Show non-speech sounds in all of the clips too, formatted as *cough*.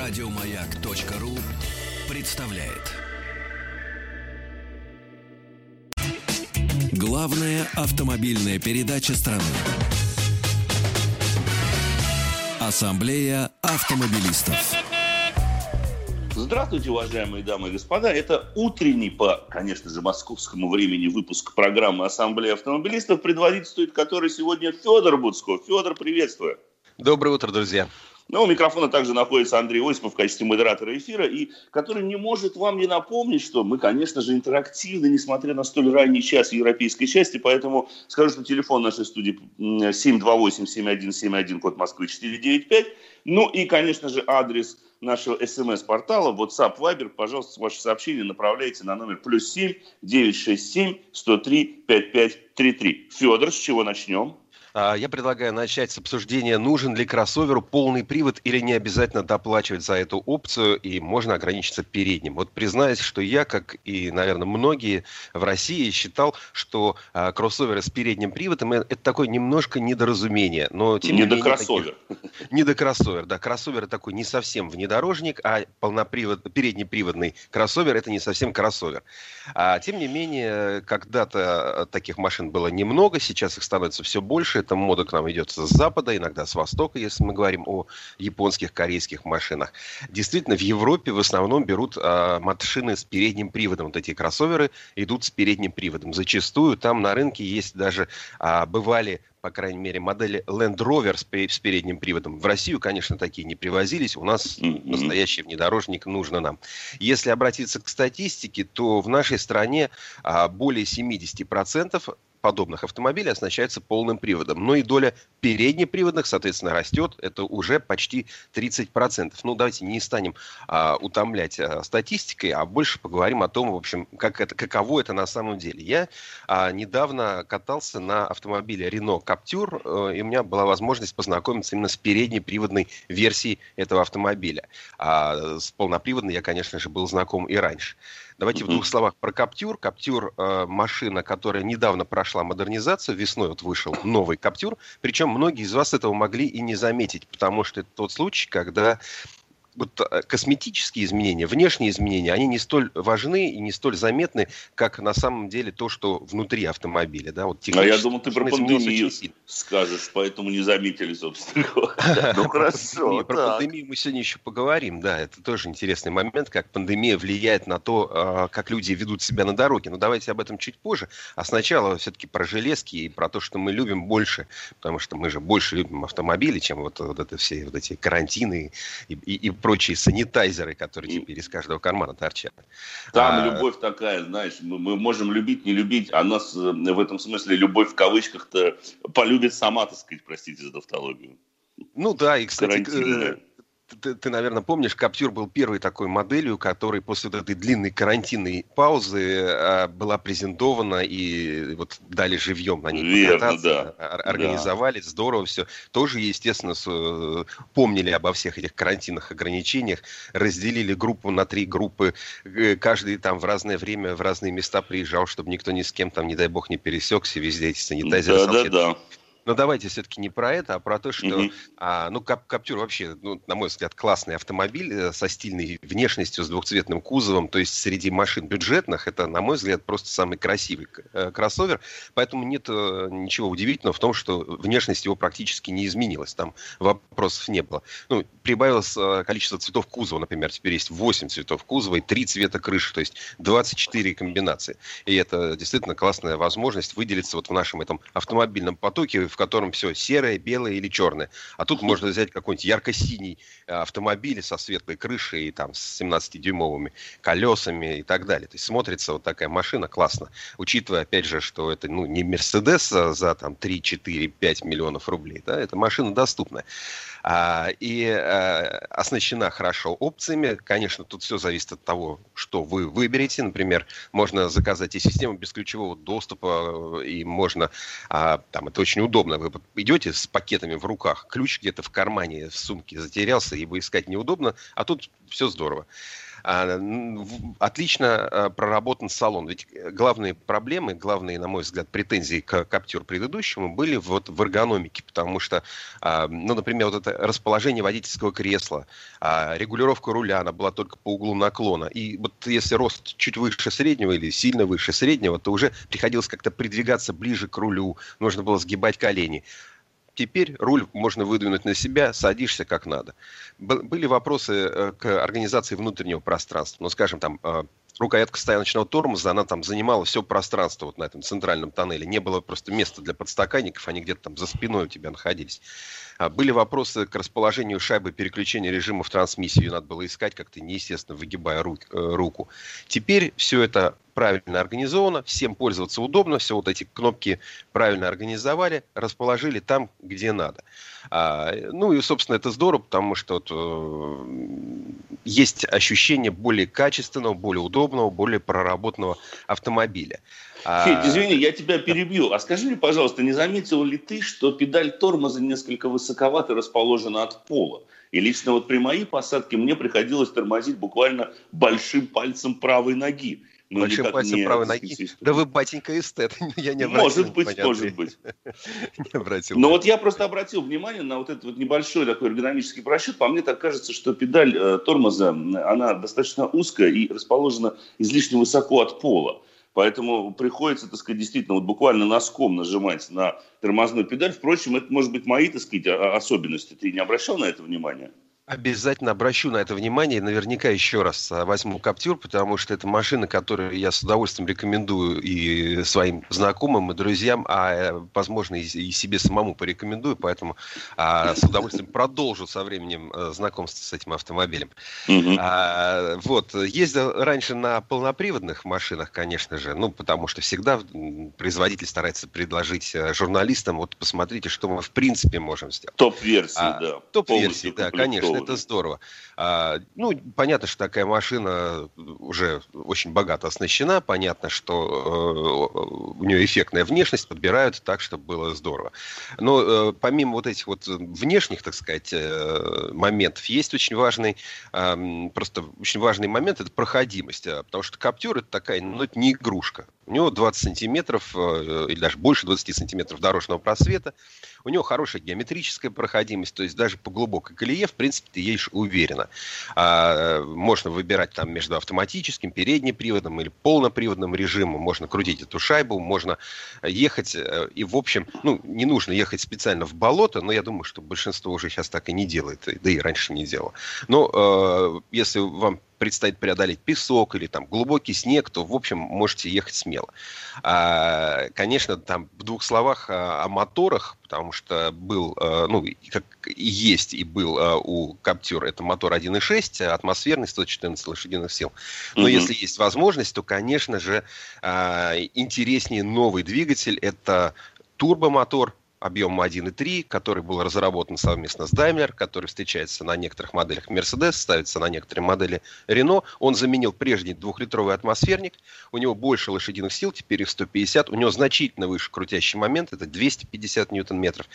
Радиомаяк.ру представляет. Главная автомобильная передача страны. Ассамблея автомобилистов. Здравствуйте, уважаемые дамы и господа. Это утренний, по, конечно же, московскому времени выпуск программы Ассамблеи автомобилистов, предводительствует который сегодня Федор Буцко. Федор, приветствую. Доброе утро, друзья. Ну, у микрофона также находится Андрей Осипов в качестве модератора эфира, и который не может вам не напомнить, что мы, конечно же, интерактивны, несмотря на столь ранний час европейской части, поэтому скажу, что телефон нашей студии 728-7171, код Москвы 495, ну и, конечно же, адрес нашего смс-портала WhatsApp Viber. Пожалуйста, ваши сообщения направляйте на номер плюс 7 967 103 5533. Федор, с чего начнем? А, я предлагаю начать с обсуждения, нужен ли кроссоверу полный привод или не обязательно доплачивать за эту опцию, и можно ограничиться передним. Вот признаюсь, что я, как и, наверное, многие в России, считал, что а, кроссоверы с передним приводом – это такое немножко недоразумение. Но, тем не, не до кроссовер. Таких... *laughs* Не до кроссовер, да. Кроссовер – такой не совсем внедорожник, а полнопривод... переднеприводный кроссовер – это не совсем кроссовер. А, тем не менее, когда-то таких машин было немного, сейчас их становится все больше, эта мода к нам идет с запада, иногда с востока, если мы говорим о японских, корейских машинах. Действительно, в Европе в основном берут э, машины с передним приводом. Вот эти кроссоверы идут с передним приводом. Зачастую там на рынке есть даже, э, бывали по крайней мере, модели Land Rover с, с передним приводом. В Россию, конечно, такие не привозились. У нас mm-hmm. настоящий внедорожник нужно нам. Если обратиться к статистике, то в нашей стране а, более 70% подобных автомобилей оснащается полным приводом. Но и доля переднеприводных, соответственно, растет. Это уже почти 30%. Ну, давайте не станем а, утомлять а, статистикой, а больше поговорим о том, в общем, как это, каково это на самом деле. Я а, недавно катался на автомобиле Renault Captur, а, и у меня была возможность познакомиться именно с переднеприводной версией этого автомобиля. А с полноприводной я, конечно же, был знаком и раньше. Давайте mm-hmm. в двух словах про Каптюр. Каптюр э, машина, которая недавно прошла модернизацию. Весной вот вышел новый Каптюр. Причем многие из вас этого могли и не заметить, потому что это тот случай, когда вот э, косметические изменения, внешние изменения, они не столь важны и не столь заметны, как на самом деле то, что внутри автомобиля. Да? Вот а я думал, ты про пандемию скажешь, поэтому не заметили, собственно *laughs* Ну хорошо. Про пандемию мы сегодня еще поговорим, да, это тоже интересный момент, как пандемия влияет на то, а, как люди ведут себя на дороге. Но давайте об этом чуть позже. А сначала все-таки про железки и про то, что мы любим больше, потому что мы же больше любим автомобили, чем вот, вот это все вот эти карантины и, и, и прочие санитайзеры, которые теперь из каждого кармана торчат. Там а... любовь такая, знаешь, мы, мы можем любить, не любить, а нас э, в этом смысле любовь в кавычках-то полюбит сама, так сказать, простите за тавтологию. Ну да, и, кстати, ты, ты, наверное, помнишь, Каптюр был первой такой моделью, которая после этой длинной карантинной паузы а, была презентована и вот дали живьем на ней Верно, да. организовали, да. здорово все. Тоже, естественно, с, э, помнили обо всех этих карантинных ограничениях, разделили группу на три группы, э, каждый там в разное время в разные места приезжал, чтобы никто ни с кем там, не дай бог, не пересекся, везде эти санитайзеры, да, да, да. Но давайте все-таки не про это, а про то, что, mm-hmm. а, ну, Кап Каптюр вообще, ну, на мой взгляд, классный автомобиль э, со стильной внешностью, с двухцветным кузовом. То есть среди машин бюджетных это, на мой взгляд, просто самый красивый э, кроссовер. Поэтому нет э, ничего удивительного в том, что внешность его практически не изменилась. Там вопросов не было. Ну, прибавилось количество цветов кузова, например, теперь есть 8 цветов кузова и 3 цвета крыши, то есть 24 комбинации. И это действительно классная возможность выделиться вот в нашем этом автомобильном потоке, в котором все серое, белое или черное. А тут можно взять какой-нибудь ярко-синий э, автомобиль со светлой крышей и там с 17-дюймовыми колесами и так далее. То есть смотрится вот такая машина классно. Учитывая, опять же, что это ну, не Мерседес за там 3, 4, 5 миллионов рублей. Да, это машина доступная а, и а, оснащена хорошо опциями. Конечно, тут все зависит от того, что вы выберете. Например, можно заказать и систему бесключевого доступа, и можно, а, там это очень удобно, вы идете с пакетами в руках, ключ где-то в кармане, в сумке затерялся, его искать неудобно, а тут все здорово. А, отлично а, проработан салон. Ведь главные проблемы, главные, на мой взгляд, претензии к Каптюр предыдущему были вот в эргономике, потому что, а, ну, например, вот это расположение водительского кресла, регулировка руля, она была только по углу наклона. И вот если рост чуть выше среднего или сильно выше среднего, то уже приходилось как-то придвигаться ближе к рулю, нужно было сгибать колени теперь руль можно выдвинуть на себя, садишься как надо. Были вопросы э, к организации внутреннего пространства. Ну, скажем, там э, рукоятка стояночного тормоза, она там занимала все пространство вот на этом центральном тоннеле. Не было просто места для подстаканников, они где-то там за спиной у тебя находились. А, были вопросы к расположению шайбы переключения режима в трансмиссии. Ее надо было искать как-то неестественно, выгибая э, руку. Теперь все это правильно организовано, всем пользоваться удобно, все вот эти кнопки правильно организовали, расположили там, где надо. А, ну и, собственно, это здорово, потому что вот, э, есть ощущение более качественного, более удобного, более проработанного автомобиля. А, Федь, извини, я тебя перебью. А скажи мне, пожалуйста, не заметил ли ты, что педаль тормоза несколько высоковато расположена от пола? И лично вот при моей посадке мне приходилось тормозить буквально большим пальцем правой ноги. Ну, Большим пальцем правой ноги. Да вы, батенька, эстет. *laughs* я не обратил Может быть, понятно. может быть. не обратил. Но вот я просто обратил внимание на вот этот вот небольшой такой эргономический просчет. По мне так кажется, что педаль э, тормоза, она достаточно узкая и расположена излишне высоко от пола. Поэтому приходится, так сказать, действительно вот буквально носком нажимать на тормозную педаль. Впрочем, это может быть мои, так сказать, особенности. Ты не обращал на это внимания? Обязательно обращу на это внимание и наверняка еще раз а, возьму Каптюр, потому что это машина, которую я с удовольствием рекомендую и своим знакомым, и друзьям, а, э, возможно, и себе самому порекомендую, поэтому а, с удовольствием продолжу со временем э, знакомство с этим автомобилем. А, вот, ездил раньше на полноприводных машинах, конечно же, ну, потому что всегда производитель старается предложить э, журналистам, вот посмотрите, что мы в принципе можем сделать. Топ-версии, а, да. Топ-версии, да, конечно это здорово. А, ну, понятно, что такая машина уже очень богато оснащена. Понятно, что э, у нее эффектная внешность, подбирают так, чтобы было здорово. Но э, помимо вот этих вот внешних, так сказать, э, моментов, есть очень важный, э, просто очень важный момент, это проходимость. А, потому что Каптюр это такая, ну, это не игрушка. У него 20 сантиметров, э, или даже больше 20 сантиметров дорожного просвета. У него хорошая геометрическая проходимость, то есть даже по глубокой колее, в принципе, ты едешь уверенно. А, можно выбирать там между автоматическим, переднеприводным или полноприводным режимом. Можно крутить эту шайбу, можно ехать. Э, и, в общем, ну, не нужно ехать специально в болото, но я думаю, что большинство уже сейчас так и не делает, да и раньше не делало. Но э, если вам предстоит преодолеть песок или там глубокий снег, то, в общем, можете ехать смело. А, конечно, там в двух словах о, о моторах, потому что был, э, ну, как и есть и был э, у Captur, это мотор 1.6, атмосферный, 114 лошадиных сил. Но mm-hmm. если есть возможность, то, конечно же, а, интереснее новый двигатель, это турбомотор объемом 1.3, который был разработан совместно с Daimler, который встречается на некоторых моделях Mercedes, ставится на некоторые модели Renault. Он заменил прежний двухлитровый атмосферник. У него больше лошадиных сил, теперь их 150. У него значительно выше крутящий момент, это 250 ньютон-метров.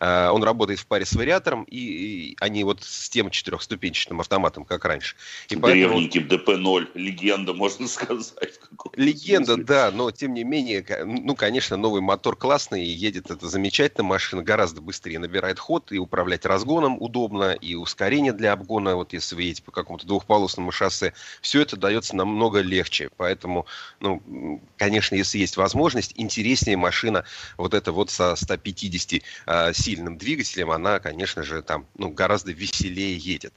А, он работает в паре с вариатором, и, и они вот с тем четырехступенчатым автоматом, как раньше. И Древненький поэтому... DP0, легенда, можно *laughs* сказать. Легенда, да, но тем не менее, ну, конечно, новый мотор классный, едет это замечательно машина гораздо быстрее набирает ход, и управлять разгоном удобно, и ускорение для обгона, вот если вы едете по какому-то двухполосному шоссе, все это дается намного легче. Поэтому, ну, конечно, если есть возможность, интереснее машина вот эта вот со 150 э, а, сильным двигателем, она, конечно же, там, ну, гораздо веселее едет.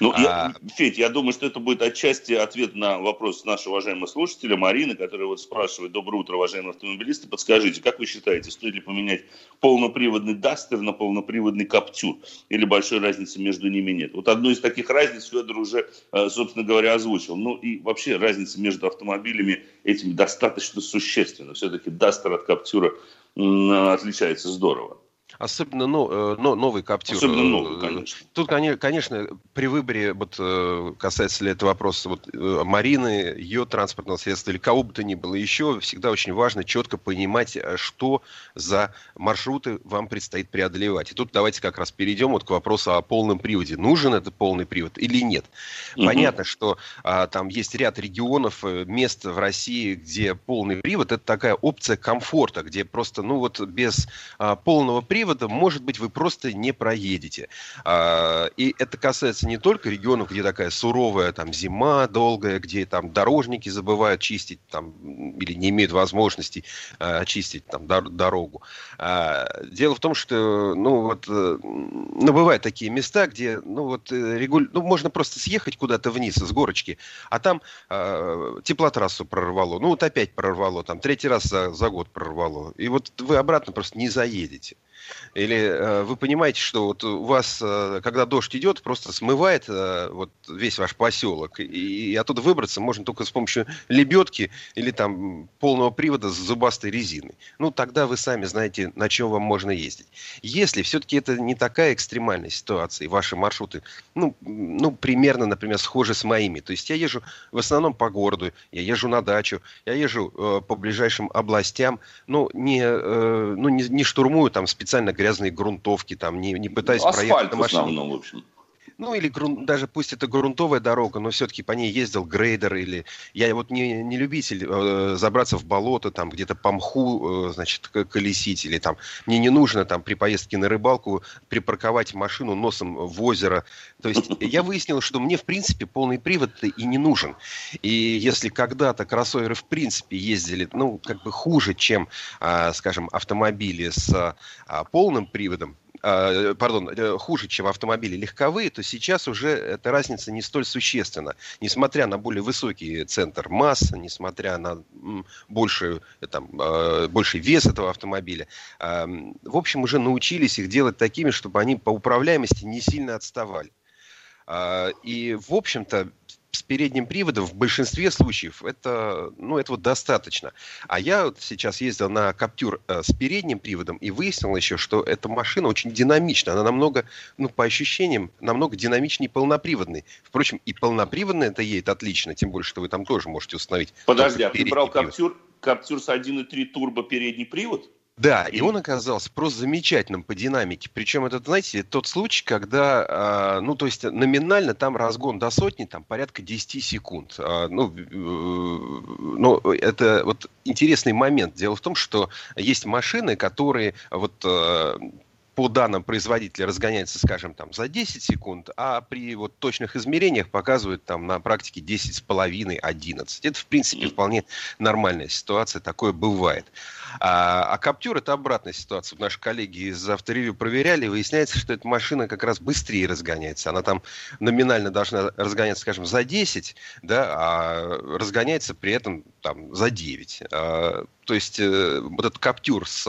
Ну, а... я, Федь, я думаю, что это будет отчасти ответ на вопрос нашего уважаемого слушателя Марины, которая вот спрашивает, доброе утро, уважаемые автомобилисты, подскажите, как вы считаете, стоит ли поменять полноприводный Дастер на полноприводный Каптюр? Или большой разницы между ними нет? Вот одну из таких разниц Федор уже, э, собственно говоря, озвучил. Ну и вообще разница между автомобилями этими достаточно существенна. Все-таки Дастер от Каптюра отличается здорово. Особенно ну, но, новый Каптюр. Особенно новый, конечно. Тут, конечно, при выборе, вот касается ли это вопроса вот, Марины, ее транспортного средства или кого бы то ни было еще, всегда очень важно четко понимать, что за маршруты вам предстоит преодолевать. И тут давайте как раз перейдем вот к вопросу о полном приводе. Нужен этот полный привод или нет? Угу. Понятно, что а, там есть ряд регионов, мест в России, где полный привод – это такая опция комфорта, где просто, ну вот без а, полного привода, может быть, вы просто не проедете. А, и это касается не только регионов, где такая суровая там зима долгая, где там дорожники забывают чистить там или не имеют возможности а, чистить там дор- дорогу. А, дело в том, что, ну вот, э, ну бывают такие места, где, ну вот, э, регуль... ну можно просто съехать куда-то вниз с горочки, а там теплотрассу прорвало, ну вот опять прорвало, там третий раз за, за год прорвало. И вот вы обратно просто не заедете. Или э, вы понимаете, что вот у вас, э, когда дождь идет, просто смывает э, вот весь ваш поселок, и, и оттуда выбраться можно только с помощью лебедки или там полного привода с зубастой резины. Ну, тогда вы сами знаете, на чем вам можно ездить. Если все-таки это не такая экстремальная ситуация, и ваши маршруты, ну, ну, примерно, например, схожи с моими, то есть я езжу в основном по городу, я езжу на дачу, я езжу э, по ближайшим областям, ну, не, э, ну, не, не штурмую там специально грязные грунтовки, там, не, не пытаясь ну, проехать на машине. в основном, в общем. Ну, или грун, даже пусть это грунтовая дорога, но все-таки по ней ездил грейдер, или я вот не, не любитель э, забраться в болото, там где-то по мху, э, значит, колесить, или там мне не нужно там при поездке на рыбалку припарковать машину носом в озеро. То есть *laughs* я выяснил, что мне, в принципе, полный привод и не нужен. И если когда-то кроссоверы, в принципе, ездили, ну, как бы хуже, чем, э, скажем, автомобили с э, полным приводом, а, пардон, э, хуже, чем автомобили легковые, то сейчас уже эта разница не столь существенна. Несмотря на более высокий центр масс, несмотря на большую, там, а, больший вес этого автомобиля, в общем, уже научились их делать такими, чтобы они по управляемости не сильно отставали. А, и, в общем-то, с передним приводом в большинстве случаев это, ну, этого достаточно. А я вот сейчас ездил на Каптюр э, с передним приводом и выяснил еще, что эта машина очень динамична. Она намного, ну, по ощущениям, намного динамичнее полноприводной. Впрочем, и полноприводная это едет отлично, тем более, что вы там тоже можете установить. Подожди, а ты брал Каптюр, Каптюр с 1.3 турбо передний привод? Да, и он оказался просто замечательным по динамике. Причем это, знаете, тот случай, когда, э, ну, то есть номинально там разгон до сотни, там порядка 10 секунд. Э, ну, ну, это вот интересный момент. Дело в том, что есть машины, которые вот э, по данным производителя разгоняется, скажем, там за 10 секунд, а при вот точных измерениях показывают там на практике 10,5-11. Это, в принципе, вполне нормальная ситуация, такое бывает. А, а Каптюр это обратная ситуация. Наши коллеги из авторевью проверяли, выясняется, что эта машина как раз быстрее разгоняется. Она там номинально должна разгоняться, скажем, за 10, да, а разгоняется при этом там за 9. А, то есть э, вот этот Каптюр с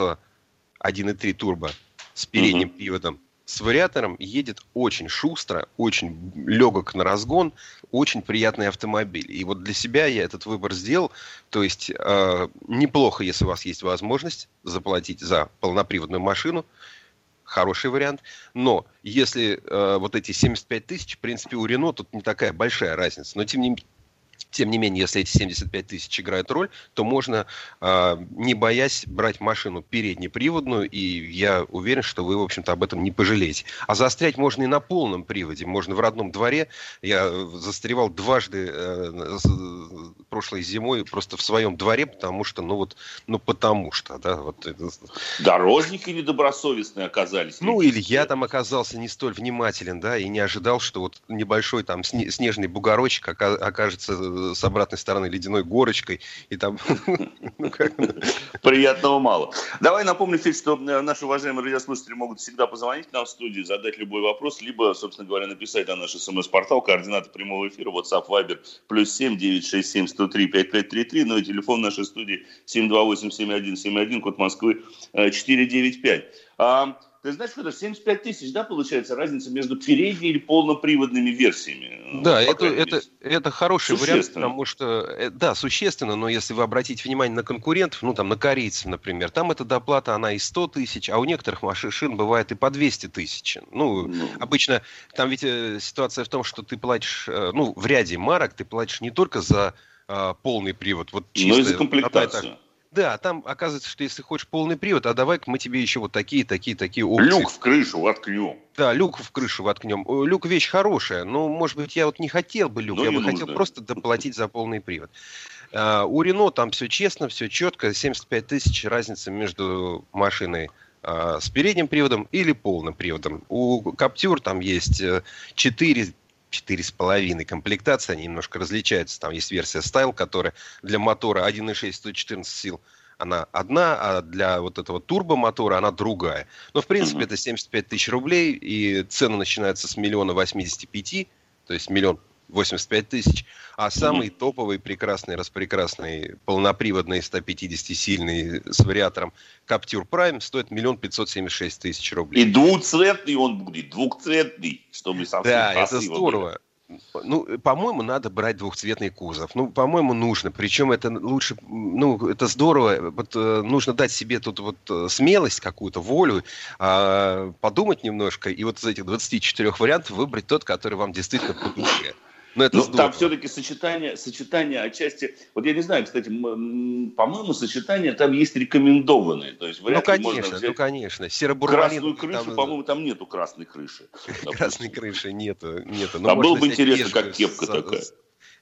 1.3 турбо с передним mm-hmm. приводом, с вариатором едет очень шустро, очень легок на разгон, очень приятный автомобиль. И вот для себя я этот выбор сделал. То есть э, неплохо, если у вас есть возможность заплатить за полноприводную машину, хороший вариант. Но если э, вот эти 75 тысяч, в принципе, у Рено тут не такая большая разница. Но тем не, тем не менее, если эти 75 тысяч играют роль, то можно, э, не боясь, брать машину переднеприводную, и я уверен, что вы, в общем-то, об этом не пожалеете. А заострять можно и на полном приводе, можно в родном дворе. Я застревал дважды э, прошлой зимой просто в своем дворе, потому что, ну вот, ну потому что, да, вот. Дорожники недобросовестные оказались. Ну или я там оказался не столь внимателен, да, и не ожидал, что вот небольшой там снежный бугорочек окажется с обратной стороны ледяной горочкой. И там... *laughs* Ну, Приятного мало. Давай напомню, Федь, что э, наши уважаемые радиослушатели могут всегда позвонить нам в студию, задать любой вопрос, либо, собственно говоря, написать на наш смс-портал, координаты прямого эфира, WhatsApp, Viber, плюс 7 967 103 5533, ну и телефон нашей студии 728 7171, код Москвы 495. Э, ты знаешь, что это 75 тысяч, да, получается, разница между передней или полноприводными версиями? Да, это, это, это хороший вариант, потому что, э, да, существенно, но если вы обратите внимание на конкурентов, ну, там, на корейцев, например, там эта доплата, она и 100 тысяч, а у некоторых машин бывает и по 200 тысяч. Ну, ну, обычно, там ведь э, ситуация в том, что ты платишь, э, ну, в ряде марок ты платишь не только за э, полный привод, вот чисто... Но и за комплектацию. Да, там оказывается, что если хочешь полный привод, а давай-ка мы тебе еще вот такие, такие, такие опции. Люк в крышу воткнем. Да, люк в крышу воткнем. Люк вещь хорошая, но, может быть, я вот не хотел бы люк, но я бы нужно. хотел просто доплатить за полный привод. А, у Рено там все честно, все четко, 75 тысяч разница между машиной а, с передним приводом или полным приводом. У Каптюр там есть 4 э, четыре с половиной комплектации, они немножко различаются. Там есть версия Style, которая для мотора 1.6 114 сил, она одна, а для вот этого турбомотора она другая. Но, в принципе, это 75 тысяч рублей, и цены начинаются с миллиона 85, то есть миллион 85 тысяч, а самый топовый, прекрасный, распрекрасный, полноприводный, 150-сильный с вариатором Capture Prime стоит миллион пятьсот семьдесят шесть тысяч рублей. И двухцветный он будет, двухцветный, чтобы совсем Да, это здорово. Было. Ну, по-моему, надо брать двухцветный кузов. Ну, по-моему, нужно. Причем это лучше, ну, это здорово. Вот э, нужно дать себе тут вот э, смелость какую-то, волю, э, подумать немножко и вот из этих 24 вариантов выбрать тот, который вам действительно по душе. Но это ну, там все-таки сочетание, сочетание отчасти... Вот я не знаю, кстати, по-моему, сочетание там есть рекомендованные. То есть ну, конечно, ну, конечно. Красную крышу, там... по-моему, там нету красной крыши. *laughs* Красной крыши нету. нету. а было бы интересно, как кепка такая.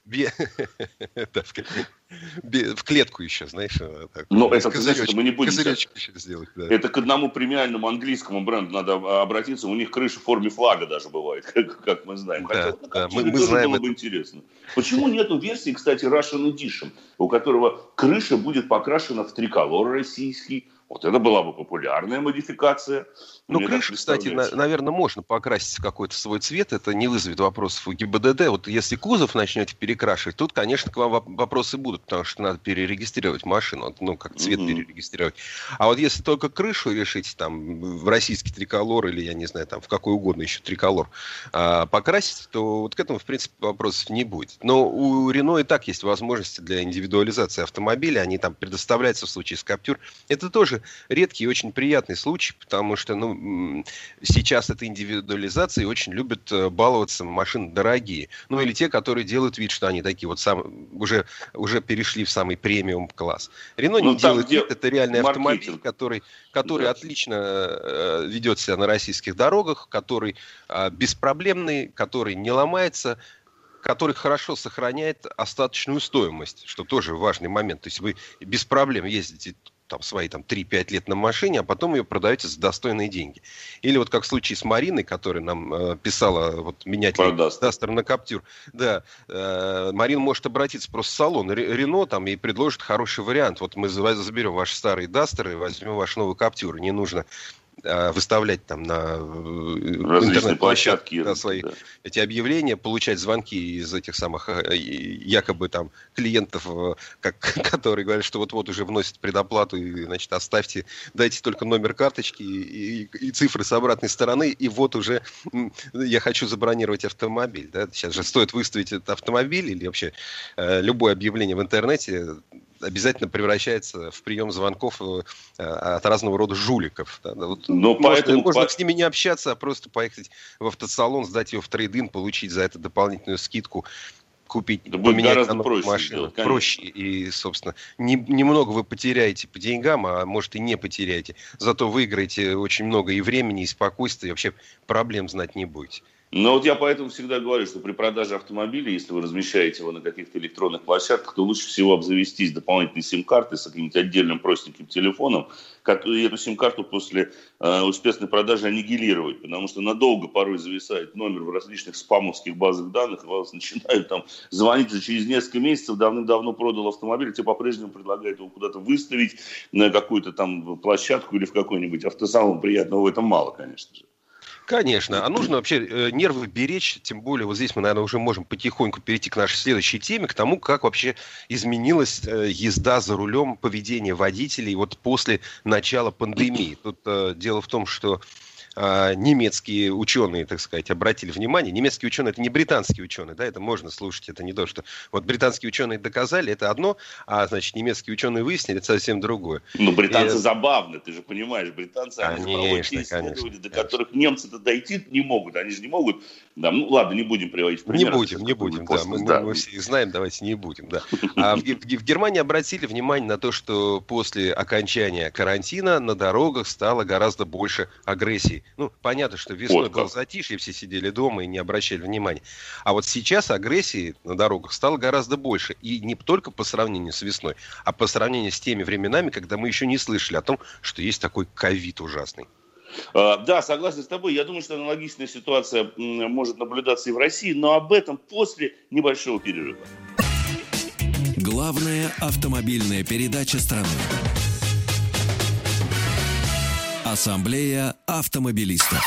*laughs* в клетку еще, знаешь. Но это, знаешь, мы не будем... еще сделать. Это к одному премиальному английскому бренду надо обратиться. У них крыша в форме флага даже бывает, *laughs* как, мы знаем. Мы, знаем было бы интересно. Почему нету версии, кстати, Russian Edition, у которого крыша будет покрашена в триколор российский, вот это была бы популярная модификация. Ну, крышу, кстати, на, наверное, можно покрасить в какой-то свой цвет. Это не вызовет вопросов у ГИБДД. Вот если кузов начнете перекрашивать, тут, конечно, к вам вопросы будут, потому что надо перерегистрировать машину, ну, как цвет mm-hmm. перерегистрировать. А вот если только крышу решите, там, в российский триколор или, я не знаю, там, в какой угодно еще триколор а, покрасить, то вот к этому, в принципе, вопросов не будет. Но у Рено и так есть возможности для индивидуализации автомобиля. Они там предоставляются в случае с Каптюр. Это тоже тоже редкий и очень приятный случай, потому что ну, сейчас эта индивидуализация и очень любят э, баловаться машины дорогие. Ну или те, которые делают вид, что они такие вот сам, уже, уже перешли в самый премиум класс. Рено ну, не делает вид, это реальный маркетинг. автомобиль, который, который да. отлично э, ведет себя на российских дорогах, который э, беспроблемный, который не ломается, который хорошо сохраняет остаточную стоимость, что тоже важный момент. То есть вы без проблем ездите там, свои там, 3-5 лет на машине, а потом ее продаете за достойные деньги. Или вот как в случае с Мариной, которая нам э, писала вот, менять Дастер на Каптюр. Да, э, Марина может обратиться просто в салон Рено там и предложит хороший вариант. Вот мы заберем ваши старые Дастеры, возьмем ваш новый Каптюр. Не нужно выставлять там на интернет-площадке да, свои да. эти объявления, получать звонки из этих самых э, якобы там клиентов, э, как, *laughs* которые говорят, что вот-вот уже вносят предоплату, и, значит, оставьте, дайте только номер карточки и, и, и цифры с обратной стороны, и вот уже я хочу забронировать автомобиль. Да? Сейчас же стоит выставить этот автомобиль или вообще э, любое объявление в интернете, обязательно превращается в прием звонков э, от разного рода жуликов. Да? Вот Но можно, поэтому... можно с ними не общаться, а просто поехать в автосалон, сдать его в трейдин, получить за это дополнительную скидку купить, это будет гораздо проще машину. Сделать, проще. И, собственно, не, немного вы потеряете по деньгам, а может и не потеряете. Зато выиграете очень много и времени, и спокойствия, и вообще проблем знать не будете. Но вот я поэтому всегда говорю, что при продаже автомобиля, если вы размещаете его на каких-то электронных площадках, то лучше всего обзавестись дополнительной сим-картой с каким-нибудь отдельным простеньким телефоном, и эту сим-карту после э, успешной продажи аннигилировать, потому что надолго порой зависает номер в различных спамовских базах данных, и вас *laughs* начинают там звонить уже через несколько месяцев, давным-давно продал автомобиль, тебе по-прежнему предлагают его куда-то выставить на какую-то там площадку или в какой-нибудь автосалон. Приятного в этом мало, конечно же. Конечно. А нужно вообще э, нервы беречь, тем более вот здесь мы, наверное, уже можем потихоньку перейти к нашей следующей теме, к тому, как вообще изменилась э, езда за рулем, поведение водителей вот после начала пандемии. Тут э, дело в том, что немецкие ученые, так сказать, обратили внимание. Немецкие ученые это не британские ученые, да, это можно слушать, это не то, что вот британские ученые доказали, это одно, а значит немецкие ученые выяснили, это совсем другое. Ну, британцы и... забавны, ты же понимаешь, британцы конечно, они те исследования, до которых немцы-то дойти не могут, они же не могут. Да, ну ладно, не будем приводить в пример. Не будем, не будем, да, мы, да. мы все знаем, давайте не будем, да. *laughs* А в, в, в Германии обратили внимание на то, что после окончания карантина на дорогах стало гораздо больше агрессии. Ну, понятно, что весной вот было затишье, все сидели дома и не обращали внимания. А вот сейчас агрессии на дорогах стало гораздо больше. И не только по сравнению с весной, а по сравнению с теми временами, когда мы еще не слышали о том, что есть такой ковид ужасный. А, да, согласен с тобой. Я думаю, что аналогичная ситуация может наблюдаться и в России, но об этом после небольшого перерыва. Главная автомобильная передача страны. Ассамблея автомобилистов.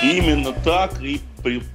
Именно так и,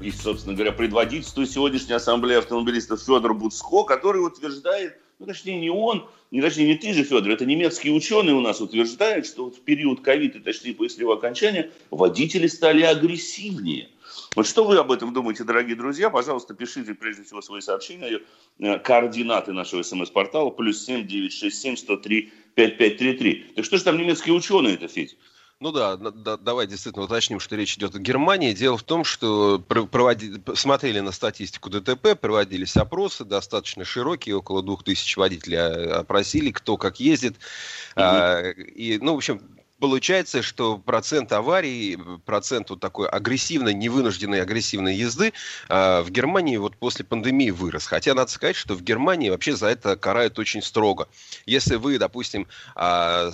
и, собственно говоря, предводительствует сегодняшняя ассамблея автомобилистов Федор Буцко, который утверждает, ну, точнее, не он, не, точнее, не ты же, Федор, это немецкие ученые у нас утверждают, что вот в период ковида, точнее, после его окончания, водители стали агрессивнее. Вот что вы об этом думаете, дорогие друзья? Пожалуйста, пишите прежде всего свои сообщения. Э, координаты нашего смс-портала плюс семь девять шесть семь сто три пять пять три три. Так что же там немецкие ученые это, Федь? Ну да, да, давай действительно уточним, что речь идет о Германии. Дело в том, что проводили, смотрели на статистику ДТП, проводились опросы достаточно широкие, около двух тысяч водителей а, опросили, кто как ездит. Угу. А, и, ну, в общем, получается, что процент аварий, процент вот такой агрессивной, невынужденной агрессивной езды э, в Германии вот после пандемии вырос. Хотя надо сказать, что в Германии вообще за это карают очень строго. Если вы, допустим, э,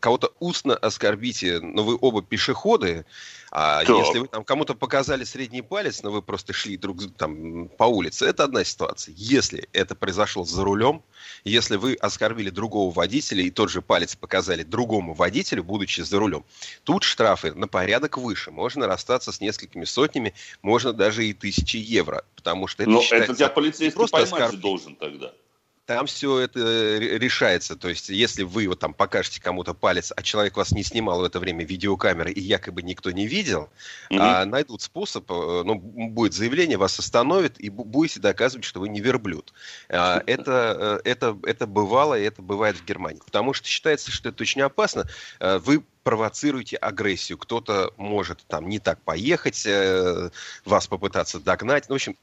кого-то устно оскорбите, но вы оба пешеходы, а так. если вы там кому-то показали средний палец, но вы просто шли друг там по улице, это одна ситуация. Если это произошло за рулем, если вы оскорбили другого водителя и тот же палец показали другому водителю, будучи за рулем, тут штрафы на порядок выше. Можно расстаться с несколькими сотнями, можно даже и тысячи евро, потому что это Но это тебя полицейский поймать оскорб... должен тогда там все это э, решается. То есть, если вы вот там покажете кому-то палец, а человек вас не снимал в это время видеокамеры и якобы никто не видел, mm-hmm. а, найдут способ, э, ну, будет заявление, вас остановят и будете доказывать, что вы не верблюд. А, это, э, это, это бывало, и это бывает в Германии. Потому что считается, что это очень опасно. Вы провоцируете агрессию. Кто-то может там не так поехать, вас попытаться догнать. Ну, в общем,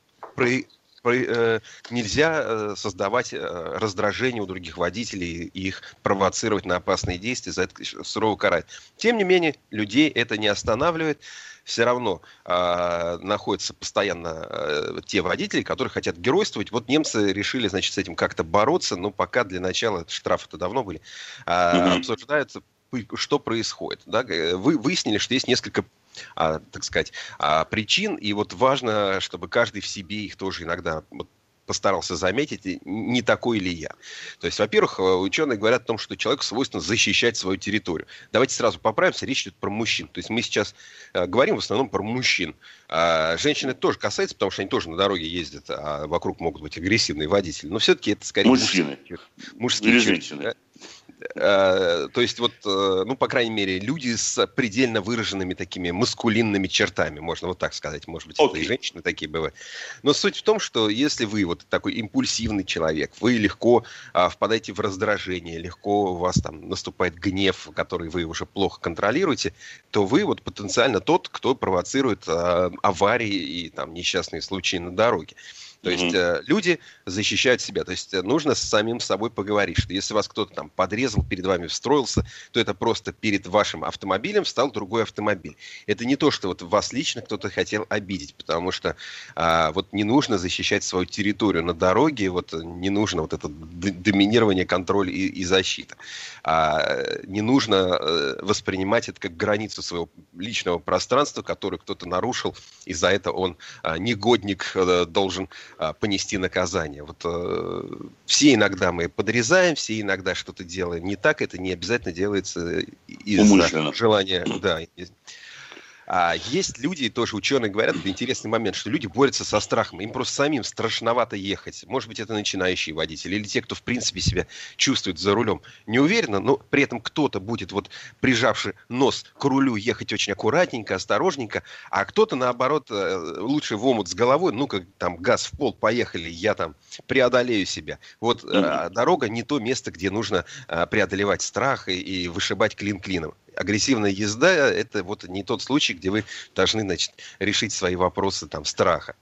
нельзя э, создавать э, раздражение у других водителей и их провоцировать на опасные действия, за это сурово карать. Тем не менее, людей это не останавливает. Все равно э, находятся постоянно э, те водители, которые хотят геройствовать. Вот немцы решили, значит, с этим как-то бороться, но пока для начала штрафы-то давно были. Э, mm-hmm. Обсуждаются что происходит. Да? Вы выяснили, что есть несколько а, так сказать, а, причин, и вот важно, чтобы каждый в себе их тоже иногда вот, постарался заметить, не такой ли я. То есть, во-первых, э, ученые говорят о том, что человеку свойственно защищать свою территорию. Давайте сразу поправимся, речь идет про мужчин. То есть мы сейчас э, говорим в основном про мужчин. А женщины тоже касается, потому что они тоже на дороге ездят, а вокруг могут быть агрессивные водители. Но все-таки это скорее мужчины. Мужские, мужские Или женщины. Да? Э, то есть вот, э, ну, по крайней мере, люди с предельно выраженными такими маскулинными чертами, можно вот так сказать, может быть, okay. это и женщины такие бывают. Но суть в том, что если вы вот такой импульсивный человек, вы легко а, впадаете в раздражение, легко у вас там наступает гнев, который вы уже плохо контролируете, то вы вот потенциально тот, кто провоцирует а, аварии и там несчастные случаи на дороге. То есть mm-hmm. люди защищают себя. То есть э, нужно с самим собой поговорить, что если вас кто-то там подрезал, перед вами встроился, то это просто перед вашим автомобилем встал другой автомобиль. Это не то, что вот вас лично кто-то хотел обидеть, потому что а, вот не нужно защищать свою территорию на дороге, вот не нужно вот это доминирование, контроль и, и защита. А, не нужно э, воспринимать это как границу своего личного пространства, которую кто-то нарушил, и за это он а, негодник должен а, понести наказание. Вот э, все иногда мы подрезаем, все иногда что-то делаем не так, это не обязательно делается из-за желания, да, А есть люди, тоже ученые говорят, это интересный момент, что люди борются со страхом. Им просто самим страшновато ехать. Может быть, это начинающие водители или те, кто, в принципе, себя чувствует за рулем неуверенно, но при этом кто-то будет, вот прижавший нос к рулю, ехать очень аккуратненько, осторожненько, а кто-то, наоборот, э, лучше в омут с головой, ну, как там газ в пол, поехали, я там преодолею себя. Вот mm-hmm. дорога не то место, где нужно э, преодолевать страх и, и вышибать клин клином агрессивная езда – это вот не тот случай, где вы должны, значит, решить свои вопросы там страха.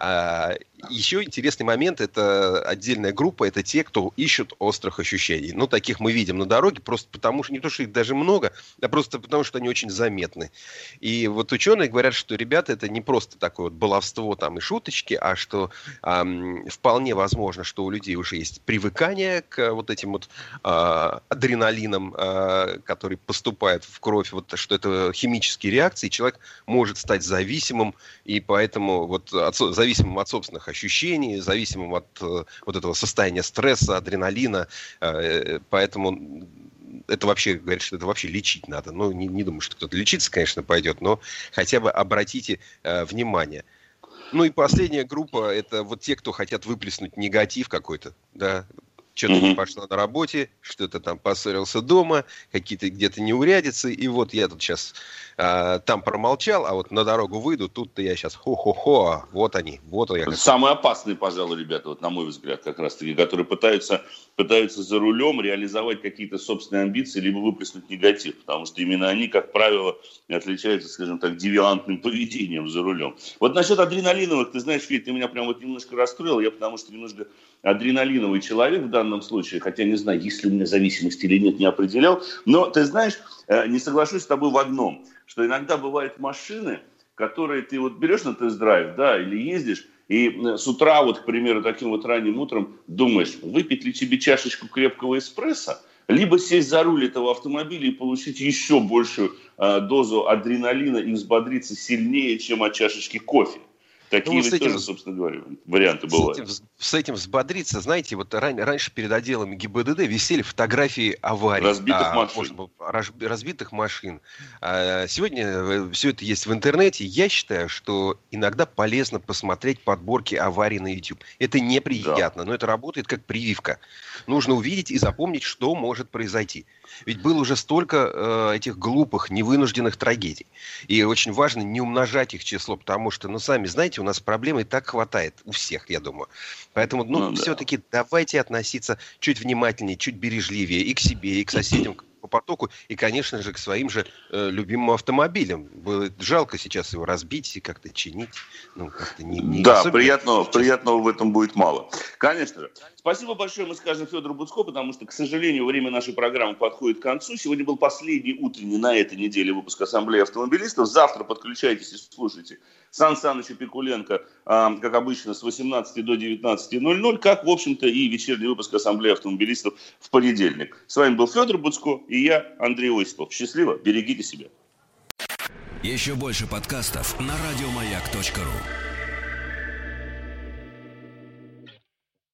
А, еще интересный момент – это отдельная группа, это те, кто ищут острых ощущений. Ну, таких мы видим на дороге, просто потому что, не то, что их даже много, а просто потому, что они очень заметны. И вот ученые говорят, что, ребята, это не просто такое вот баловство там и шуточки, а что эм, вполне возможно, что у людей уже есть привыкание к вот этим вот э, адреналинам, э, которые поступают в кровь, вот что это химические реакции, человек может стать зависимым, и поэтому вот от, зависимым от собственных ощущений, зависимым от э, вот этого состояния стресса, адреналина. Э, поэтому это вообще, говорит, что это вообще лечить надо. Ну, не, не думаю, что кто-то лечиться, конечно, пойдет, но хотя бы обратите э, внимание. Ну и последняя группа – это вот те, кто хотят выплеснуть негатив какой-то, да, что-то не пошло на работе, что-то там поссорился дома, какие-то где-то неурядицы, и вот я тут сейчас э, там промолчал, а вот на дорогу выйду, тут-то я сейчас хо-хо-хо, вот они, вот я. Самые опасные, пожалуй, ребята, вот на мой взгляд, как раз-таки, которые пытаются, пытаются за рулем реализовать какие-то собственные амбиции, либо выплеснуть негатив, потому что именно они, как правило, отличаются, скажем так, девиантным поведением за рулем. Вот насчет адреналиновых, ты знаешь, Филипп, ты меня прям вот немножко расстроил, я потому что немножко адреналиновый человек в данном случае, хотя не знаю, есть ли у меня зависимость или нет, не определял. Но ты знаешь, э, не соглашусь с тобой в одном, что иногда бывают машины, которые ты вот берешь на тест-драйв, да, или ездишь, и с утра, вот, к примеру, таким вот ранним утром думаешь, выпить ли тебе чашечку крепкого эспрессо, либо сесть за руль этого автомобиля и получить еще большую э, дозу адреналина и взбодриться сильнее, чем от чашечки кофе. Такие ну, ведь этим, тоже, собственно говоря, варианты с бывают. Этим, с этим взбодриться, знаете, вот ран, раньше перед отделами ГИБДД висели фотографии аварий. Разбитых а, машин. Может, разбитых машин. А, сегодня э, все это есть в интернете. Я считаю, что иногда полезно посмотреть подборки аварий на YouTube. Это неприятно, да. но это работает как прививка. Нужно увидеть и запомнить, что может произойти. Ведь было уже столько э, этих глупых, невынужденных трагедий. И очень важно не умножать их число, потому что, ну, сами знаете, у нас проблемы и так хватает у всех, я думаю. Поэтому, ну, ну все-таки да. давайте относиться чуть внимательнее, чуть бережливее и к себе, и к соседям, по потоку и, конечно же, к своим же э, любимым автомобилям. Было жалко сейчас его разбить и как-то чинить. Ну, как-то не, не да, приятного, приятного в этом будет мало. Конечно же. Спасибо большое, мы скажем Федору Буцко, потому что, к сожалению, время нашей программы подходит к концу. Сегодня был последний утренний на этой неделе выпуск Ассамблеи автомобилистов. Завтра подключайтесь и слушайте Сан Саныча Пикуленко, э, как обычно, с 18 до 19.00, как, в общем-то, и вечерний выпуск Ассамблеи автомобилистов в понедельник. С вами был Федор Буцко и я, Андрей Осипов. Счастливо, берегите себя. Еще больше подкастов на радиомаяк.ру